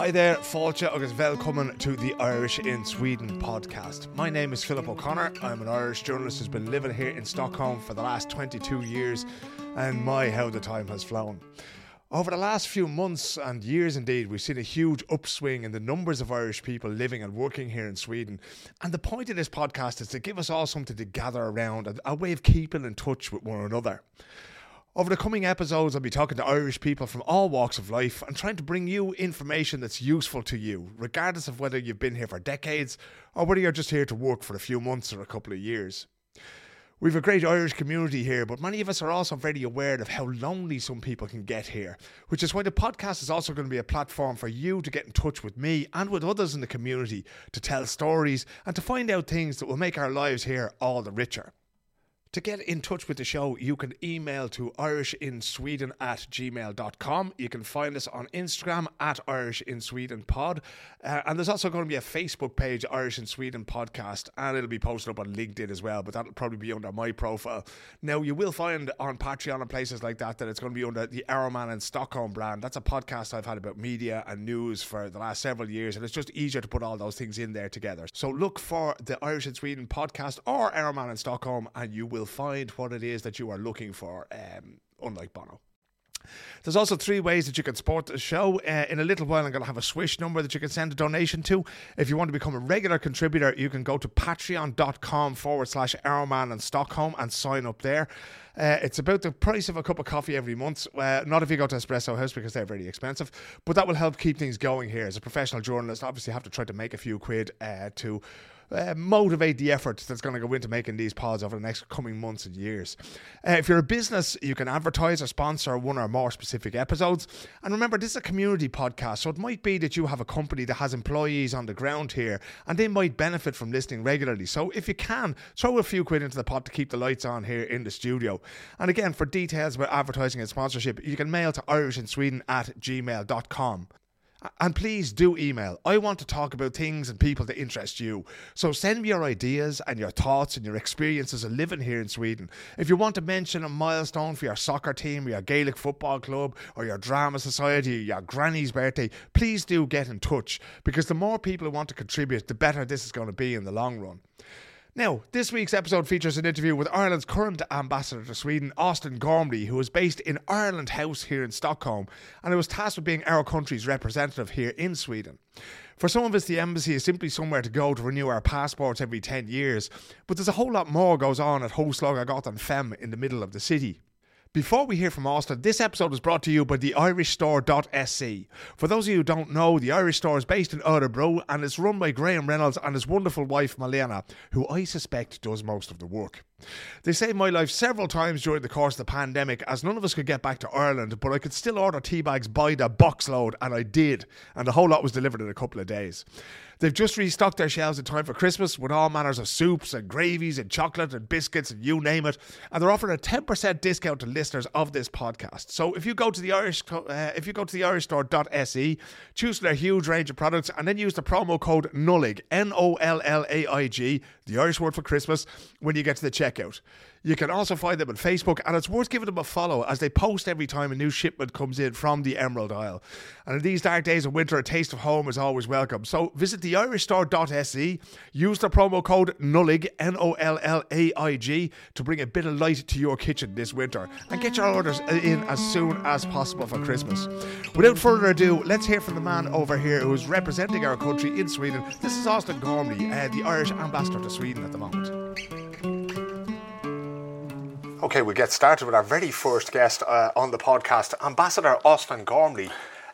Hi there, Fáilte agus welcome to the Irish in Sweden podcast. My name is Philip O'Connor. I'm an Irish journalist who's been living here in Stockholm for the last 22 years, and my, how the time has flown. Over the last few months and years, indeed, we've seen a huge upswing in the numbers of Irish people living and working here in Sweden. And the point of this podcast is to give us all something to gather around, a way of keeping in touch with one another. Over the coming episodes, I'll be talking to Irish people from all walks of life and trying to bring you information that's useful to you, regardless of whether you've been here for decades or whether you're just here to work for a few months or a couple of years. We've a great Irish community here, but many of us are also very aware of how lonely some people can get here, which is why the podcast is also going to be a platform for you to get in touch with me and with others in the community to tell stories and to find out things that will make our lives here all the richer. To get in touch with the show, you can email to irishinsweden at gmail.com. You can find us on Instagram at Irish in Sweden Pod. Uh, and there's also going to be a Facebook page, Irish in Sweden Podcast, and it'll be posted up on LinkedIn as well, but that'll probably be under my profile. Now, you will find on Patreon and places like that that it's going to be under the Our Man in Stockholm brand. That's a podcast I've had about media and news for the last several years, and it's just easier to put all those things in there together. So look for the Irish in Sweden podcast or Our Man in Stockholm, and you will find what it is that you are looking for, um, unlike Bono. There's also three ways that you can support the show. Uh, in a little while, I'm going to have a Swish number that you can send a donation to. If you want to become a regular contributor, you can go to patreon.com forward slash Our Man in Stockholm and sign up there. Uh, it's about the price of a cup of coffee every month. Uh, not if you go to Espresso House because they're very expensive, but that will help keep things going here. As a professional journalist, obviously, have to try to make a few quid uh, to uh, motivate the effort that's going to go into making these pods over the next coming months and years. Uh, if you're a business, you can advertise or sponsor one or more specific episodes. And remember, this is a community podcast, so it might be that you have a company that has employees on the ground here and they might benefit from listening regularly. So if you can, throw a few quid into the pot to keep the lights on here in the studio. And again, for details about advertising and sponsorship, you can mail to irishinsweden at gmail.com. And please do email. I want to talk about things and people that interest you. So send me your ideas and your thoughts and your experiences of living here in Sweden. If you want to mention a milestone for your soccer team, or your Gaelic football club, or your drama society, or your granny's birthday, please do get in touch because the more people who want to contribute, the better this is going to be in the long run. Now, this week's episode features an interview with Ireland's current ambassador to Sweden, Austin Gormley, who is based in Ireland House here in Stockholm, and who was tasked with being our country's representative here in Sweden. For some of us, the embassy is simply somewhere to go to renew our passports every 10 years, but there's a whole lot more goes on at Hovslagargatan Fem in the middle of the city. Before we hear from Austin, this episode is brought to you by the irishstore.se. For those of you who don't know, the Irish Store is based in Örebro and it's run by Graham Reynolds and his wonderful wife Malena, who I suspect does most of the work. They saved my life several times during the course of the pandemic as none of us could get back to Ireland, but I could still order tea bags by the boxload, and I did, and the whole lot was delivered in a couple of days. They've just restocked their shelves in time for Christmas with all manners of soups and gravies and chocolate and biscuits and you name it. And they're offering a 10% discount to listeners of this podcast. So if you go to the Irish uh, if you go to the irishstore.se, choose their huge range of products and then use the promo code NOLLAIG, N O L L A I G, the Irish word for Christmas, when you get to the checkout. You can also find them on Facebook, and it's worth giving them a follow as they post every time a new shipment comes in from the Emerald Isle. And in these dark days of winter, a taste of home is always welcome. So visit the theirishstore.se, use the promo code NOLLAIG, N O L L A I G, to bring a bit of light to your kitchen this winter, and get your orders in as soon as possible for Christmas. Without further ado, let's hear from the man over here who is representing our country in Sweden. This is Austin Gormley, uh, the Irish ambassador to Sweden at the moment. Okay, we'll get started with our very first guest uh, on the podcast, Ambassador Austin Gormley.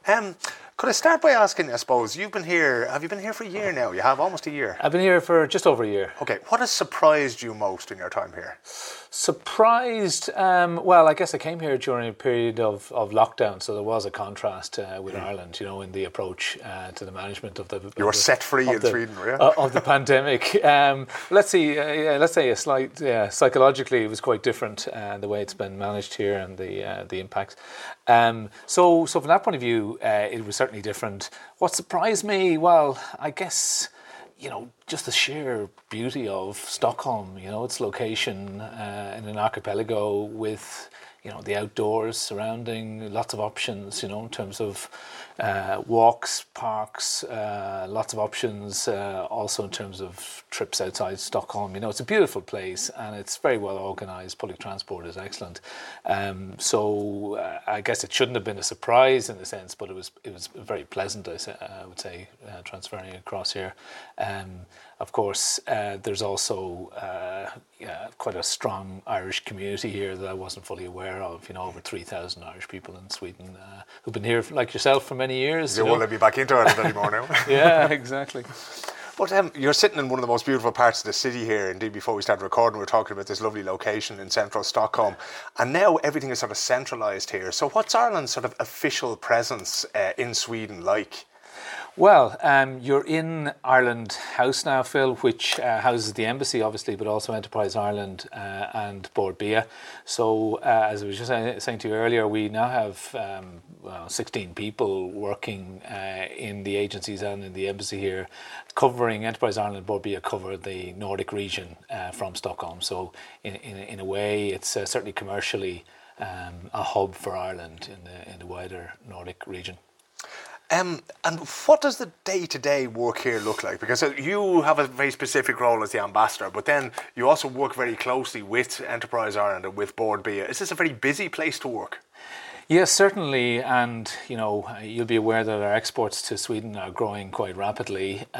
Um, could I start by asking, I suppose, you've been here, have you been here for a year now? You have almost a year. I've been here for just over a year. Okay, what has surprised you most in your time here? Surprised, um, well, I guess I came here during a period of, of lockdown, so there was a contrast uh, with Ireland, you know, in the approach uh, to the management of the. You were the, set free in the, Sweden, were you? uh, of the pandemic. Um, let's see, uh, yeah, let's say a slight, yeah, psychologically it was quite different uh, the way it's been managed here and the uh, the impacts. Um, so, so from that point of view, it was certainly different. What surprised me, well, I guess you know, just the sheer beauty of Stockholm. You know, its location uh, in an archipelago with you know the outdoors surrounding lots of options you know in terms of uh, walks parks uh, lots of options uh, also in terms of trips outside Stockholm. You know it's a beautiful place and it's very well organized. Public transport is excellent. Um, so uh, I guess it shouldn't have been a surprise in a sense but it was it was very pleasant I, say, I would say uh, transferring across here. Um, of course, uh, there's also uh, yeah, quite a strong Irish community here that I wasn't fully aware of. You know, over 3,000 Irish people in Sweden uh, who've been here, like yourself, for many years. You, you won't let me back into Ireland anymore now. yeah, exactly. But um, you're sitting in one of the most beautiful parts of the city here. Indeed, before we started recording, we were talking about this lovely location in central Stockholm. And now everything is sort of centralised here. So, what's Ireland's sort of official presence uh, in Sweden like? Well, um, you're in Ireland House now, Phil, which uh, houses the embassy, obviously, but also Enterprise Ireland uh, and Bord Bia. So, uh, as I was just saying to you earlier, we now have um, well, 16 people working uh, in the agencies and in the embassy here, covering Enterprise Ireland and Bord Bia cover the Nordic region uh, from Stockholm. So, in, in, in, a way, it's uh, certainly commercially um, a hub for Ireland in the, in the wider Nordic region. Um, and what does the day to day work here look like? Because uh, you have a very specific role as the ambassador, but then you also work very closely with Enterprise Ireland and with Bord Bia. Is this a very busy place to work? Yes, certainly, and you know you'll be aware that our exports to Sweden are growing quite rapidly uh,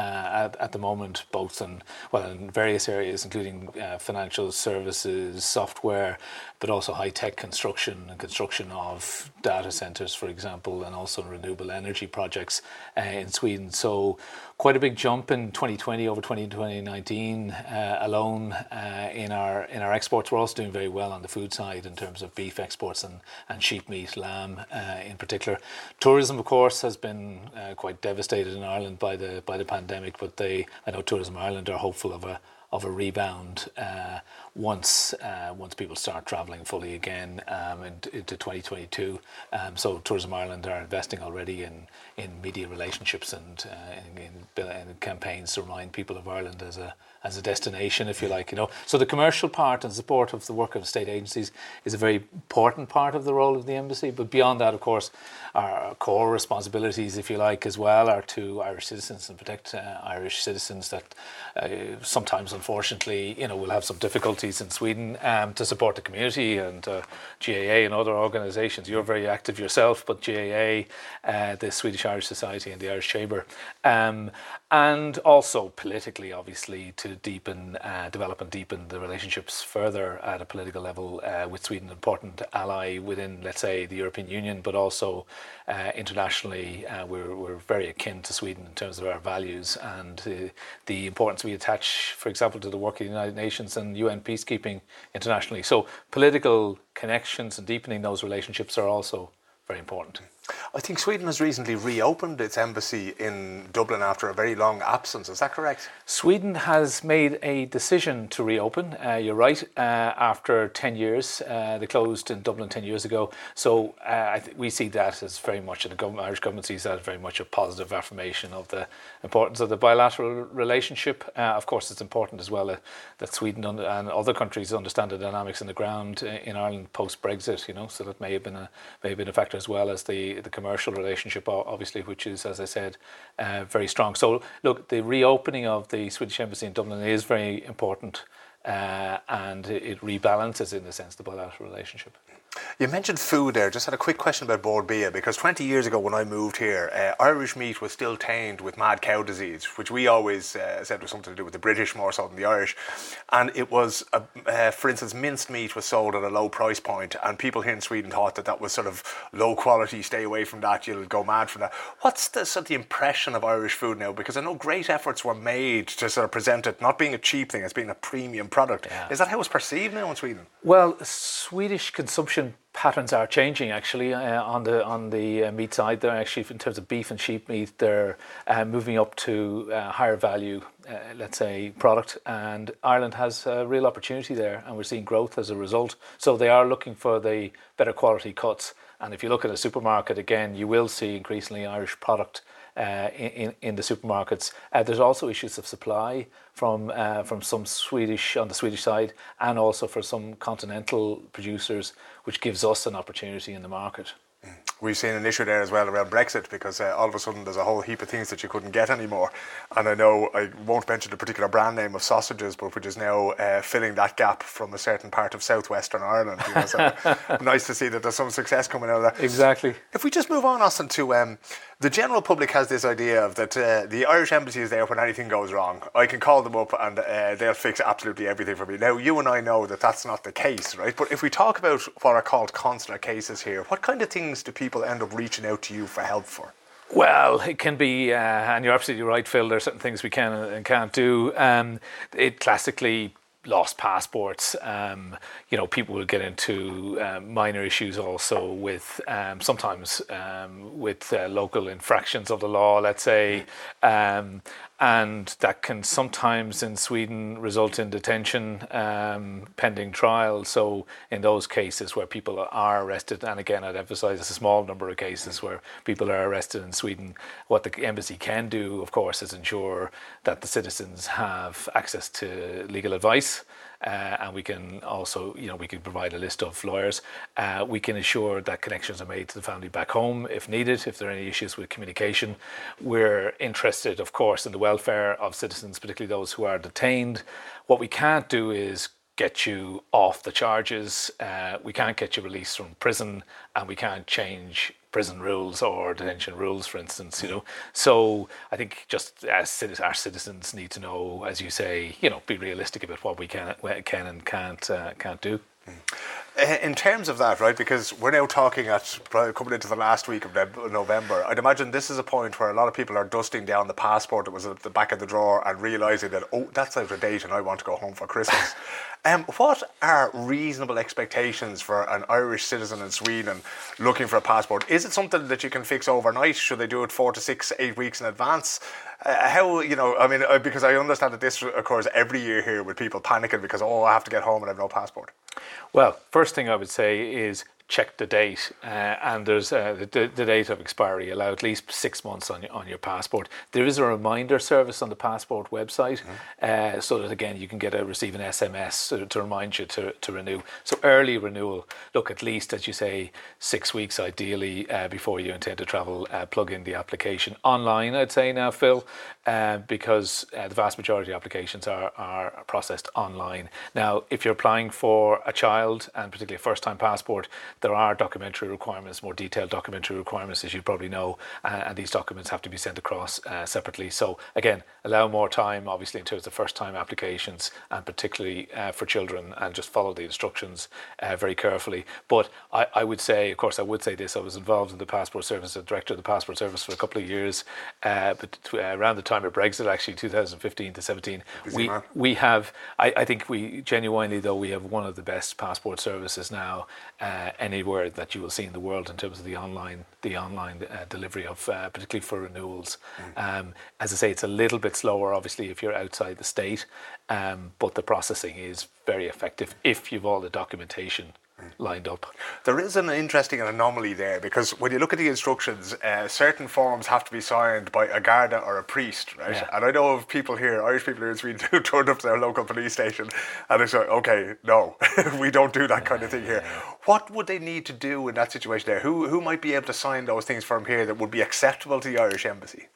at, at the moment, both in well in various areas, including uh, financial services, software, but also high tech construction and construction of data centers, for example, and also renewable energy projects uh, in Sweden. So quite a big jump in 2020 over 2019 uh, alone uh, in our in our exports. We're also doing very well on the food side in terms of beef exports and, and sheep meat, lamb uh, in particular. Tourism, of course, has been uh, quite devastated in Ireland by the by the pandemic, but they I know Tourism Ireland are hopeful of a of a rebound uh, once uh, once people start travelling fully again um, into, into 2022. Um, so Tourism Ireland are investing already in, media relationships and uh, in, campaigns to remind people of Ireland as a destination, if you like. The commercial part and support of the work of state agencies is a very important part of the role of the embassy. But beyond that, of course, our core responsibilities, if you like, as well, are to Irish citizens and protect uh, Irish citizens that sometimes, unfortunately, you know, will have some in Sweden um, to support the community and uh, GAA and other organisations. You're very active yourself, but GAA, uh, the Swedish Irish Society and the Irish Chamber, um, and also politically, obviously, to deepen, uh, develop and deepen the relationships further at a political level uh, with Sweden, an important ally within, let's say, the European Union, but also uh, internationally. Uh, we're, we're very akin to Sweden in terms of our values and the importance we attach, for example, to the work of the United Nations and UN peacekeeping internationally. So, political connections and deepening those relationships are also very important. I think Sweden has recently reopened its embassy in Dublin after a very long absence. Is that correct? Sweden has made a decision to reopen. Uh, you're right. Uh, after 10 years, uh, they closed in Dublin 10 years ago. So uh, th- we see that as very much, the government, Irish government sees that as very much a positive affirmation of the importance of the bilateral relationship. Uh, of course, it's important as well uh, that Sweden and other countries understand the dynamics on the ground in Ireland post Brexit. You know, so that may have been a may have been a factor as well as the the commercial relationship, obviously, which is, as I said, uh, very strong. So, look, the reopening of the Swedish embassy in Dublin is very important, uh, and it rebalances, in a sense, the bilateral relationship. You mentioned food there. Just had a quick question about Bord Bia because 20 years ago when I moved here, uh, Irish meat was still tainted with mad cow disease, which we always uh, said was something to do with the British more so than the Irish. And it was, uh, uh, for instance, minced meat was sold at a low price point, and people here in Sweden thought that that was sort of low quality. Stay away from that. You'll go mad from that. What's the sort of the impression of Irish food now? Because I know great efforts were made to sort of present it not being a cheap thing, as being a premium product. Yeah. Is that how it's perceived now in Sweden? Well, Swedish consumption patterns are changing actually uh, on the on the uh, meat side. They're actually in terms of beef and sheep meat, they're uh, moving up to uh, higher value, uh, let's say, product. And Ireland has a real opportunity there, and we're seeing growth as a result. So they are looking for the better quality cuts And if you look at a supermarket again, you will see increasingly Irish product in, in the supermarkets. Uh, there's also issues of supply from uh, from some Swedish on the Swedish side, and also for some continental producers, which gives us an opportunity in the market we've seen an issue there as well around Brexit because uh, all of a sudden there's a whole heap of things that you couldn't get anymore. And I know I won't mention the particular brand name of sausages, but which is now uh, filling that gap from a certain part of southwestern Ireland. You know, so nice to see that there's some success coming out of that. Exactly. If we just move on, Austin, to um, the general public has this idea of that uh, the Irish embassy is there when anything goes wrong. I can call them up and uh, they'll fix absolutely everything for me. Now, you and I know that that's not the case, right? But if we talk about what are called consular cases here, what kind of things do people end up reaching out to you for help for? Well, it can be, uh, and you're absolutely right, Phil. There are certain things we can and can't do. Um, it classically lost passports. Um, you know, people will get into um, minor issues also with um, sometimes um, with uh, local infractions of the law, let's say, um, and that can sometimes in Sweden result in detention um, pending trial. So in those cases where people are arrested, and again I'd emphasise it's a small number of cases where people are arrested in Sweden, what the embassy can do, of course, is ensure that the citizens have access to legal advice. Uh, and we can also, you know, we can provide a list of lawyers. Uh, we can ensure that connections are made to the family back home if needed, if there are any issues with communication. We're interested, of course, in the welfare of citizens, particularly those who are detained. What we can't do is get you off the charges. Uh, we can't get you released from prison, and we can't change prison rules or detention rules, for instance. You know, so I think just as our citizens need to know, as you say, you know, be realistic about what we can can and can't uh, can't do. Eh, in terms of that, right, because we're now talking at coming into the last week of November, I'd imagine this is a point where a lot of people are dusting down the passport that was at the back of the drawer and realizing that, oh, that's out of date and I want to go home for Christmas. um, what are reasonable expectations for an Irish citizen in Sweden looking for a passport? Is it something that you can fix overnight? Should they do it four to six, eight weeks in advance? Uh, how you know? I mean, uh, because I understand that this occurs every year here with people panicking because oh, I have to get home and I have no passport. Well, first thing I would say is check the date, uh, and there's uh, the, the, date of expiry. Allow at least six months on your, on your passport. There is a reminder service on the passport website, mm-hmm. uh, so that again you can get a receive an SMS to, to, remind you to, to renew. So early renewal. Look, at least as you say, six weeks ideally uh, before you intend to travel. Uh, plug in the application online. I'd say now, Phil, uh, because the vast majority of applications are are processed online. Now, if you're applying for a child and particularly a first-time passport there are documentary requirements, more detailed documentary requirements, as you probably know, uh, and these documents have to be sent across uh, separately. So again, allow more time, obviously, in terms of first-time applications, and particularly uh, for children, and just follow the instructions uh, very carefully. But I, I, would say, of course, I would say this: I was involved in the passport service, as director of the passport service for a couple of years, uh, but uh, around the time of Brexit, actually, 2015 to 17, we we have. I, I, think we genuinely, though, we have one of the best passport services now anywhere that you will see in the world in terms of the online the online uh, delivery of uh, particularly for renewals. Mm. Um, as I say, it's a little bit slower, obviously, if you're outside the state, um, but the processing is very effective if you've all the documentation lined up. There is an interesting anomaly there because when you look at the instructions, uh, certain forms have to be signed by a Garda or a priest, right? Yeah. And I know of people here, Irish people here in Sweden, who turned up to their local police station and they said, okay, no, we don't do that kind of thing here. What would they need to do in that situation there? Who, who might be able to sign those things from here that would be acceptable to the Irish embassy?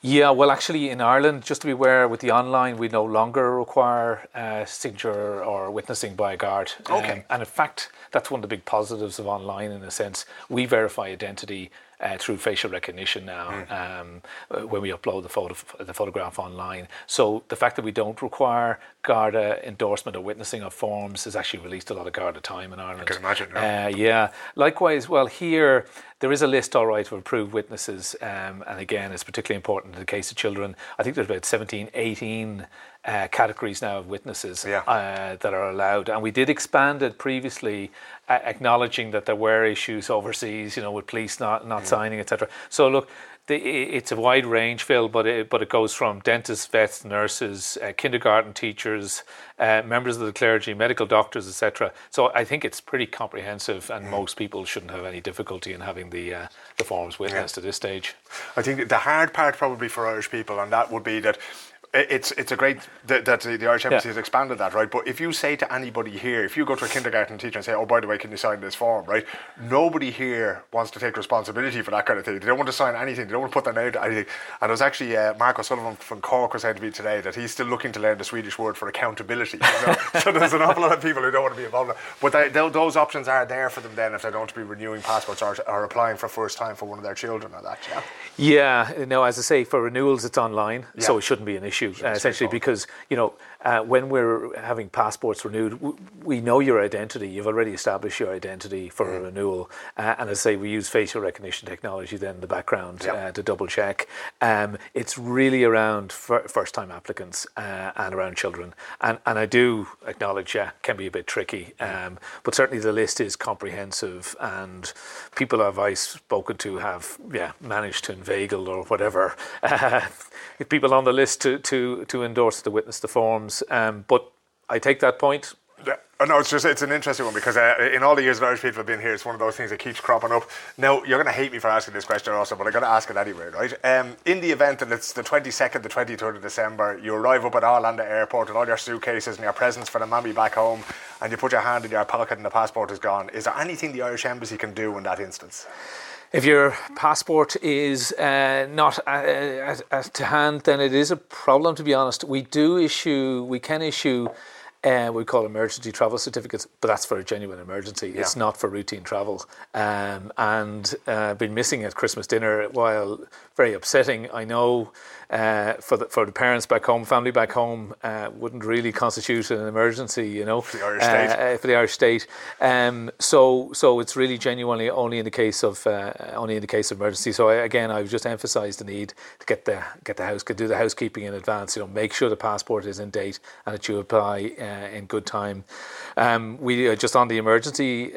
Yeah, well, actually, in Ireland, just to be aware, with the online, we no longer require uh, signature or witnessing by a guard. Okay. Um, and in fact, that's one of the big positives of online in a sense. We verify identity uh, through facial recognition now mm. um, when we upload the photo the photograph online. So the fact that we don't require Garda endorsement or witnessing of forms has actually released a lot of Garda time in Ireland. I can imagine. Uh, yeah. Likewise, well here there is a list, all right, of approved witnesses, um, and again, it's particularly important in the case of children. I think there's about 17, 18 uh, categories now of witnesses yeah. uh, that are allowed, and we did expand it previously, uh, acknowledging that there were issues overseas, you know, with police not not mm. signing, etc. So look, the, it's a wide range, Phil, but it, but it goes from dentists, vets, nurses, uh, kindergarten teachers, uh, members of the clergy, medical doctors, etc. So I think it's pretty comprehensive, and mm. most people shouldn't have any difficulty in having the uh, the forms witnessed yeah. at this stage. I think the hard part probably for Irish people, and that would be that it's it's a great that, that the Irish Embassy yeah. has expanded that, right? But if you say to anybody here, if you go to a kindergarten teacher and say, "Oh, by the way, can you sign this form?" Right? Nobody here wants to take responsibility for that kind of thing. They don't want to sign anything. They don't want to put their name to anything. And it was actually uh, Mark O'Sullivan from Cork was saying to me today that he's still looking to learn the Swedish word for accountability. You know? so there's an awful lot of people who don't want to be involved. But they, those options are there for them then if they don't want to be renewing passports or, or applying for first time for one of their children or that. Yeah. Yeah. No, as I say, for renewals, it's online, yeah. so it shouldn't be an issue. Uh, essentially because you know uh, when we're having passports renewed, we know your identity. You've already established your identity for mm. a renewal, uh, and as I say, we use facial recognition technology then in the background yep. uh, to double check. Um, it's really around first-time applicants uh, and around children, and and I do acknowledge, yeah, it can be a bit tricky, mm. um, but certainly the list is comprehensive, and people I've spoken to have yeah managed to inveigle or whatever people on the list to to to endorse the witness the forms. Um, but I take that point. Yeah. Oh, no, it's just it's an interesting one because uh, in all the years that Irish people have been here, it's one of those things that keeps cropping up. Now you're going to hate me for asking this question also, but I'm going to ask it anyway, right? Um, in the event that it's the 22nd, the 23rd of December, you arrive up at Arlanda Airport with all your suitcases and your presents for the mummy back home, and you put your hand in your pocket and the passport is gone. Is there anything the Irish Embassy can do in that instance? If your passport is uh, not uh, at, at, to hand, then it is a problem. To be honest, we do issue, we can issue uh, we call emergency travel certificates, but that's for a genuine emergency. Yeah. It's not for routine travel. Um, and uh, been missing at Christmas dinner while very upsetting. I know uh, for the for the parents back home, family back home, uh, wouldn't really constitute an emergency, you know, for the Irish state. Uh, for the Irish state. Um, so so it's really genuinely only in the case of uh, only in the case of emergency. So I, again, I've just emphasised the need to get the get the house, do the housekeeping in advance. You know, make sure the passport is in date and that you apply uh, in good time. Um, we just on the emergency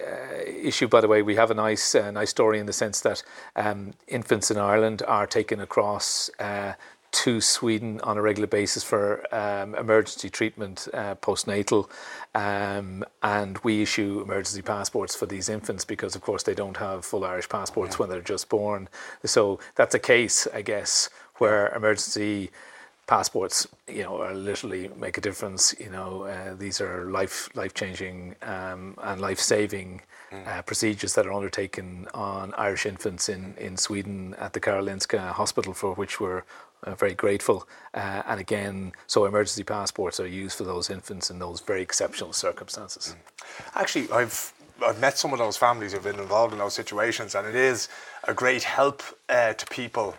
issue, by the way, we have a nice nice story in the sense that um, infants in Ireland are taken across uh, to Sweden on a regular basis for um, emergency treatment uh, postnatal. Um, and we issue emergency passports for these infants because, of course, they don't have full Irish passports when they're just born. So that's a case, I guess, where emergency passports, you know, are literally make a difference. You know, uh, these are life life changing um, and life saving mm. uh, procedures that are undertaken on Irish infants in, in Sweden at the Karolinska Hospital, for which we're uh, very grateful. Uh, and again, so emergency passports are used for those infants in those very exceptional circumstances. Mm. Actually, I've I've met some of those families who've been involved in those situations, and it is a great help uh, to people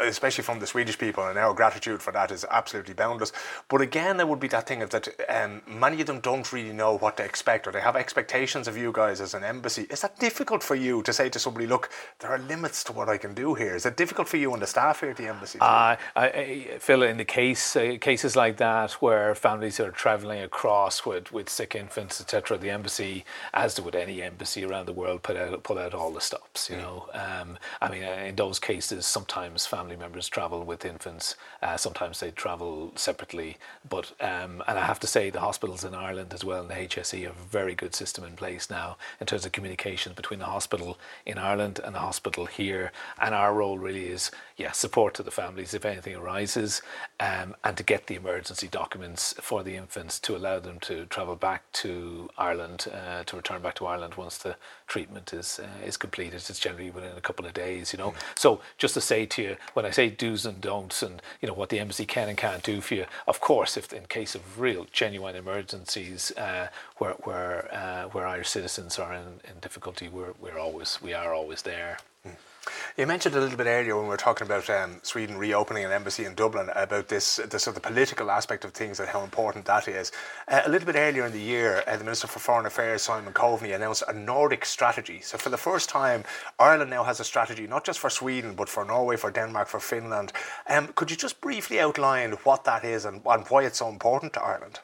especially from the Swedish people, and our gratitude for that is absolutely boundless. But again, there would be that thing of that um, many of them don't really know what to expect, or they have expectations of you guys as an embassy. Is that difficult for you to say to somebody, "Look, there are limits to what I can do here? Is it difficult for you and the staff here at the embassy? Uh, I, I feel in the case uh, cases like that where families are travelling across with, with sick infants, etc., the embassy, as would any embassy around the world, put out put out all the stops. You mm. know, um, I mean, uh, in those cases, sometimes family members travel with infants. Uh, sometimes they travel separately. But um, and I have to say, the hospitals in Ireland as well, and the HSE have a very good system in place now in terms of communication between the hospital in Ireland and the hospital here. And our role really is, yeah, support to the families if anything arises, um, and to get the emergency documents for the infants to allow them to travel back to Ireland, uh, to return back to Ireland once the treatment is uh, is completed. It's generally within a couple of days, you know. Mm. So just to say to you, when I say do's and don'ts, and you know what the embassy can and can't do for you, of course, if in case of real genuine emergencies uh, where where uh, where Irish citizens are in, in difficulty, we're we're always we are always there. You mentioned a little bit earlier when we were talking about um, Sweden reopening an embassy in Dublin about this the sort of political aspect of things and how important that is. Uh, a little bit earlier in the year, uh, the Minister for Foreign Affairs Simon Coveney announced a Nordic strategy. So for the first time, Ireland now has a strategy not just for Sweden but for Norway, for Denmark, for Finland. Um, could you just briefly outline what that is and, and why it's so important to Ireland?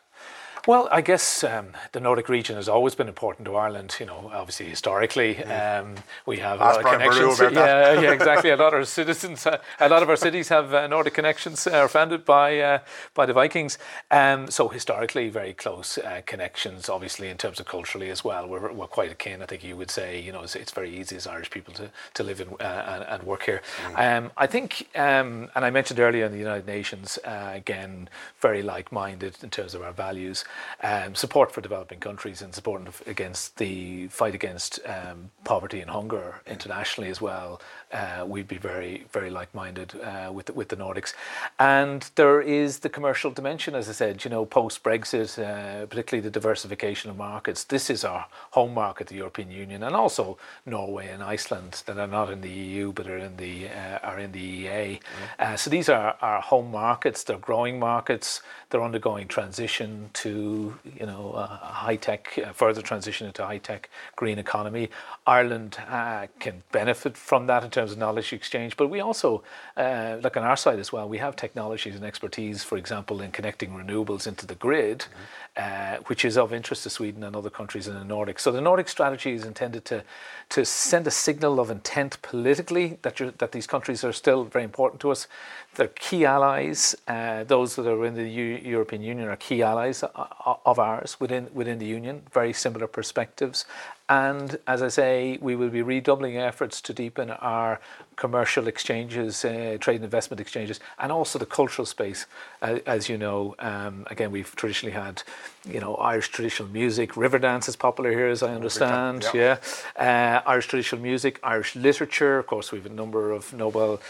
Well, I guess um, the Nordic region has always been important to Ireland. You know, obviously historically, um, we have a lot Brian Boru connections. Yeah, yeah, exactly. a lot of our citizens, uh, a lot of our cities have uh, Nordic connections. Are founded by uh, by the Vikings. Um, so historically, very close uh, connections. Obviously, in terms of culturally as well, we're, we're quite akin. I think you would say. You know, it's, it's very easy as Irish people to to live in, uh, and, and work here. Um, I think, um, and I mentioned earlier in the United Nations, uh, again, very like-minded in terms of our values um, support for developing countries and support against the fight against um, poverty and hunger internationally as well. Uh, we'd be very, very like-minded uh, with the, with the Nordics, and there is the commercial dimension, as I said. You know, post Brexit, uh, particularly the diversification of markets. This is our home market, the European Union, and also Norway and Iceland that are not in the EU but are in the uh, are in the EEA. Uh, so these are our home markets. They're growing markets. They're undergoing transition to you know a high tech, further transition into high tech green economy. Ireland uh, can benefit from that in terms of knowledge exchange, but we also uh, look on our side as well. We have technologies and expertise, for example, in connecting renewables into the grid, uh, which is of interest to Sweden and other countries in the Nordics. So the Nordic strategy is intended to to send a signal of intent politically that that these countries are still very important to us. They're key allies. Uh, those that are in the U- European Union are key allies uh, uh, of ours within within the union. Very similar perspectives, and as I say, we will be redoubling efforts to deepen our commercial exchanges, uh, trade and investment exchanges, and also the cultural space. Uh, as you know, um, again, we've traditionally had, you know, Irish traditional music. Riverdance is popular here, as I understand. yeah. yeah. Uh, Irish traditional music, Irish literature. Of course, we have a number of Nobel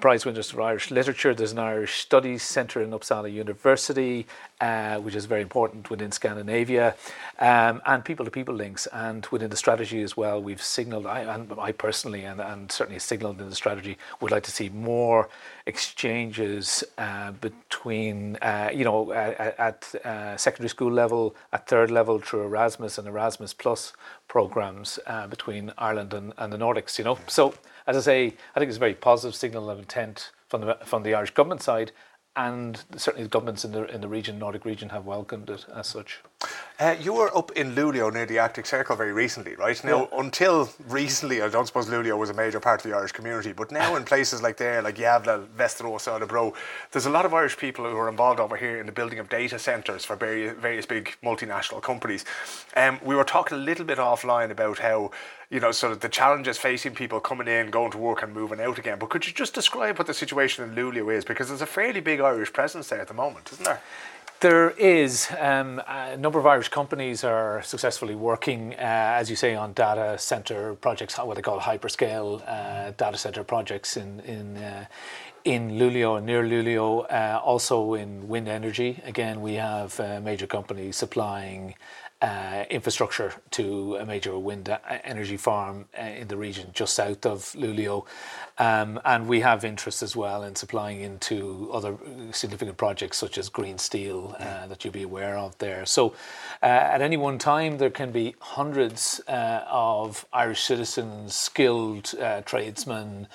Prize winners for Irish literature. There's an Irish Studies Centre in Uppsala University, uh, which is very important within Scandinavia, um, and people-to-people links. And within the strategy as well, we've signalled, I, and I personally, and, and certainly signalled in the strategy, would like to see more exchanges uh, between, uh, you know, at, at uh, secondary school level, at third level through Erasmus and Erasmus Plus programs uh, between Ireland and, and the Nordics, you know. So, as I say, I think it's a very positive signal of intent from the, from the Irish government side and certainly the governments in the in the region, Nordic region, have welcomed it as such. Uh, you were up in Luleå near the Arctic Circle very recently, right? Now, yeah. until recently, I don't suppose Luleå was a major part of the Irish community, but now in places like there, like Yavla, Gävle, Västerås, Örebro, there's a lot of Irish people who are involved over here in the building of data centres for various, various big multinational companies. Um, we were talking a little bit offline about how you know, sort of the challenges facing people coming in, going to work, and moving out again. But could you just describe what the situation in Luleå is? Because there's a fairly big Irish presence there at the moment, isn't there? There is um, a number of Irish companies are successfully working, uh, as you say, on data center projects, what they call hyperscale uh, data center projects in in uh, in Luleå and near Luleå. Uh, also in wind energy. Again, we have uh, major companies supplying uh, infrastructure to a major wind energy farm uh, in the region just south of Luleå. Um, and we have interest as well in supplying into other significant projects such as green steel uh, that you'll be aware of there. So uh, at any one time, there can be hundreds uh, of Irish citizens, skilled uh, tradesmen,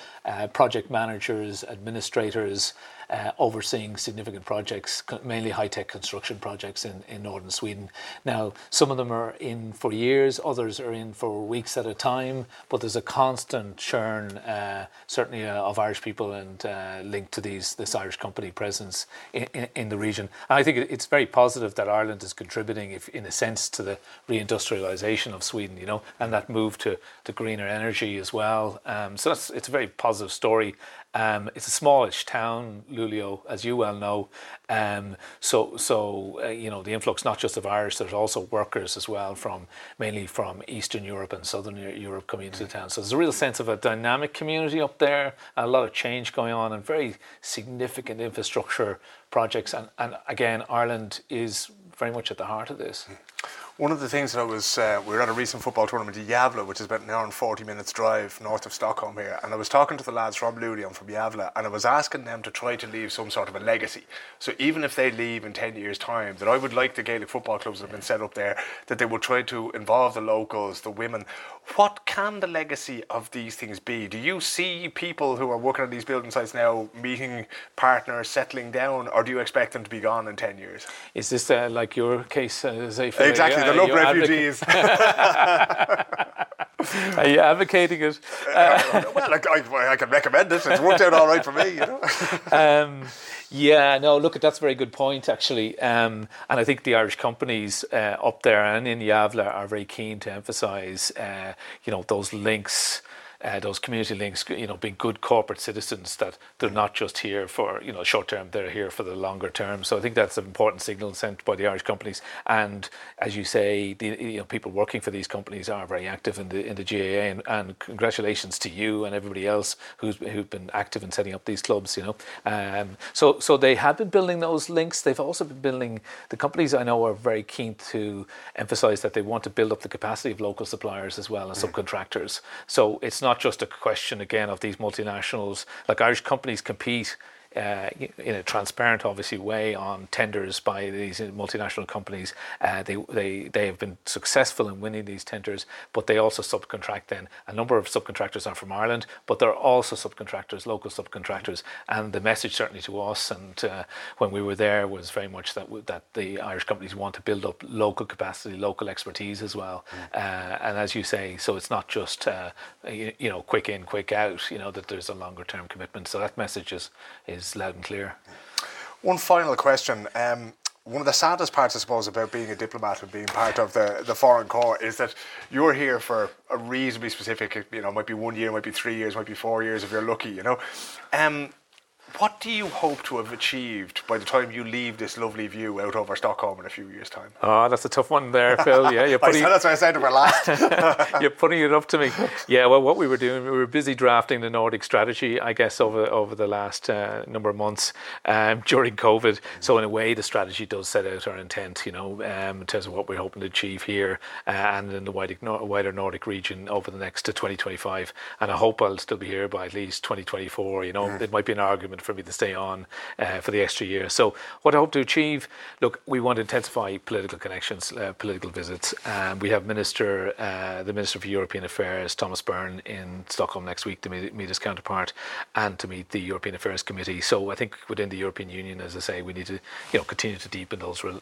project managers, administrators uh, overseeing significant projects, mainly high tech construction projects in, in northern Sweden. Now, some of them are in for years, others are in for weeks at a time, but there's a constant churn, uh, certainly uh, of Irish people and uh, linked to these this Irish company presence in, in, in, the region. And I think it's very positive that Ireland is contributing, if, in a sense, to the reindustrialization of Sweden, you know, and that move to, to greener energy as well. Um, so that's, it's a very positive story. Um, it's a smallish town, Luleå, as you well know. Um, so, so uh, you know, the influx not just of Irish, there's also workers as well from mainly from Eastern Europe and Southern Europe coming into the town. So there's a real sense of a dynamic community up there, a lot of change going on, and very significant infrastructure projects. And, and again, Ireland is very much at the heart of this. One of the things that I was, uh, we were at a recent football tournament in Gävle, which is about an hour and 40 minutes drive north of Stockholm here. And I was talking to the lads from Luleå from Gävle, and I was asking them to try to leave some sort of a legacy. So even if they leave in 10 years' time, that I would like the Gaelic football clubs that have been set up there, that they would try to involve the locals, the women. What can the legacy of these things be? Do you see people who are working on these building sites now meeting partners, settling down, or do you expect them to be gone in 10 years? Is this uh, like your case, uh, Exactly, the love refugees. Are you advocating it? Uh, well, I, I, I, can recommend it. It's worked out all right for me, you know. um, yeah, no, look, that's a very good point, actually. Um, and I think the Irish companies uh, up there and in Gävle are very keen to emphasise, uh, you know, those links uh, those community links, you know, being good corporate citizens that they're not just here for you know short term, they're here for the longer term. So I think that's an important signal sent by the Irish companies. And as you say, the you know people working for these companies are very active in the in the GAA, and, and congratulations to you and everybody else who's who've been active in setting up these clubs. You know, um, so so they have been building those links. They've also been building the companies. I know are very keen to emphasise that they want to build up the capacity of local suppliers as well as mm. subcontractors. So it's not not just a question again of these multinationals. Like Irish companies compete in a transparent, obviously, way on tenders by these multinational companies. Uh, they, they, they have been successful in winning these tenders, but they also subcontract then. A number of subcontractors are from Ireland, but there are also subcontractors, local subcontractors. And the message certainly to us and uh, when we were there was very much that, that the Irish companies want to build up local capacity, local expertise as well. Mm. Uh, and as you say, so it's not just, uh, you, you know, quick in, quick out, you know, that there's a longer term commitment. So that message is, is loud and clear. One final question. Um, one of the saddest parts, I suppose, about being a diplomat and being part of the, the foreign corps is that you're here for a reasonably specific, you know, might be one year, might be three years, might be four years if you're lucky, you know. Um, what do you hope to have achieved by the time you leave this lovely view out over Stockholm in a few years' time? Oh, that's a tough one there, Phil. Yeah, you're putting, that's why I said it were last. you're putting it up to me. Yeah, well, what we were doing, we were busy drafting the Nordic strategy, I guess, over over the last uh, number of months um, during COVID. So in a way, the strategy does set out our intent, you know, um, in terms of what we're hoping to achieve here uh, and in the wider, wider Nordic region over the next to 2025. And I hope I'll still be here by at least 2024. You know, mm. it might be an argument for me to stay on uh, for the extra year. So, what I hope to achieve look, we want to intensify political connections, uh, political visits. Um, we have Minister, uh, the Minister for European Affairs, Thomas Byrne, in Stockholm next week to meet, meet his counterpart and to meet the European Affairs Committee. So, I think within the European Union, as I say, we need to you know continue to deepen those re-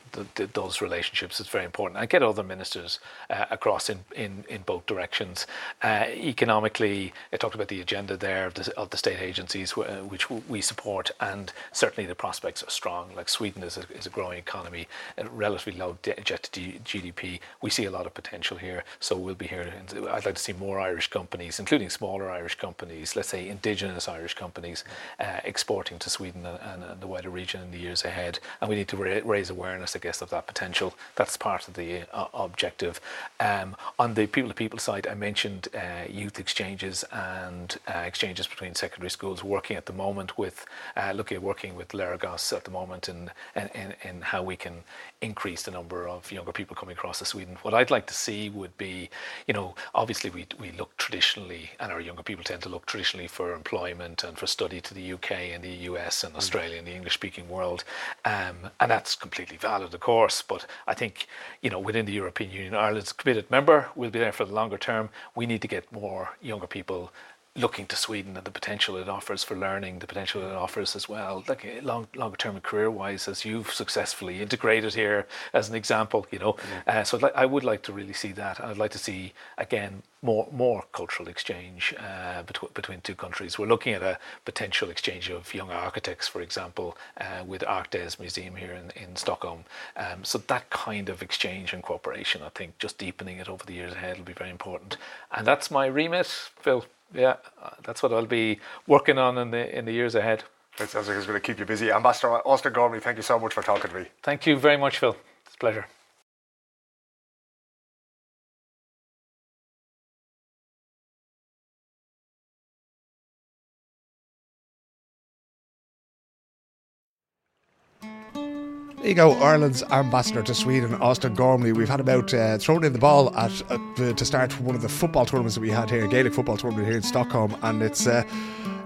those relationships. It's very important and get other ministers uh, across in, in, in both directions. Uh, economically, I talked about the agenda there of the, of the state agencies, which we support, and certainly the prospects are strong. Like Sweden is a, is a growing economy, a relatively low debt to GDP. We see a lot of potential here, so we'll be here. I'd like to see more Irish companies, including smaller Irish companies, let's say indigenous Irish companies, uh, exporting to Sweden and, and, the wider region in the years ahead. And we need to ra- raise awareness, I guess, of that potential. That's part of the uh, objective. Um, on the people to people side, I mentioned uh, youth exchanges and uh, exchanges between secondary schools, working at the moment with with uh, looking at working with Léargas at the moment and how we can increase the number of younger people coming across to Sweden. What I'd like to see would be, you know, obviously we, we look traditionally, and our younger people tend to look traditionally for employment and for study to the UK and the US and mm. Australia and the English speaking world. Um, and that's completely valid, of course. But I think, you know, within the European Union, Ireland's a committed member, we'll be there for the longer term. We need to get more younger people looking to Sweden and the potential it offers for learning, the potential it offers as well, like eh, long, longer term career wise, as you've successfully integrated here as an example, you know. Uh, so like, I would like to really see that. I'd like to see again more more cultural exchange uh, between between two countries. We're looking at a potential exchange of young architects, for example, uh, with ArkDes Museum here in, in Stockholm. Um, so that kind of exchange and cooperation, I think, just deepening it over the years ahead will be very important. And that's my remit, Phil yeah, that's what I'll be working on in the in the years ahead. It sounds like it's going to keep you busy. Ambassador Austin Gormley, thank you so much for talking to me. Thank you very much, Phil. It's a pleasure. You go, Ireland's ambassador to Sweden, Austin Gormley. We've had about uh, thrown in the ball at, to start one of the football tournaments that we had here, Gaelic football tournament here in Stockholm, and it's. Uh,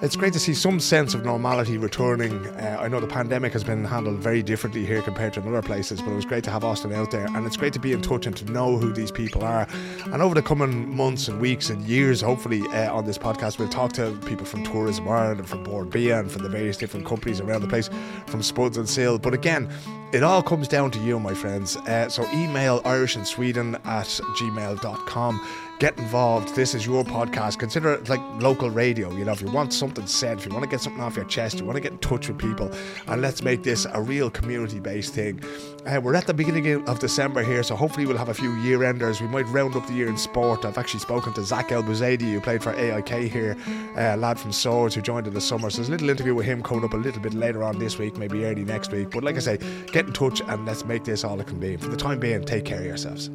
it's great to see some sense of normality returning. Uh, I know the pandemic has been handled very differently here compared to in other places, but it was great to have Austin out there, and it's great to be in touch and to know who these people are. And over the coming months and weeks and years, hopefully, uh, on this podcast, we'll talk to people from Tourism Ireland and from Bord Bia and from the various different companies around the place, from Spuds and Sail. But again, it all comes down to you, my friends. Uh, so email Irish at gmail.com get involved. This is your podcast. Consider it like local radio. You know, if you want something said, if you want to get something off your chest, you want to get in touch with people, and let's make this a real community based thing. Uh, we're at the beginning of December here, so hopefully we'll have a few year enders. We might round up the year in sport. I've actually spoken to Zach El who played for AIK here, uh, a lad from Swords who joined in the summer. So there's a little interview with him coming up a little bit later on this week, maybe early next week. But like I say, get in touch and let's make this all it can be. For the time being, take care of yourselves.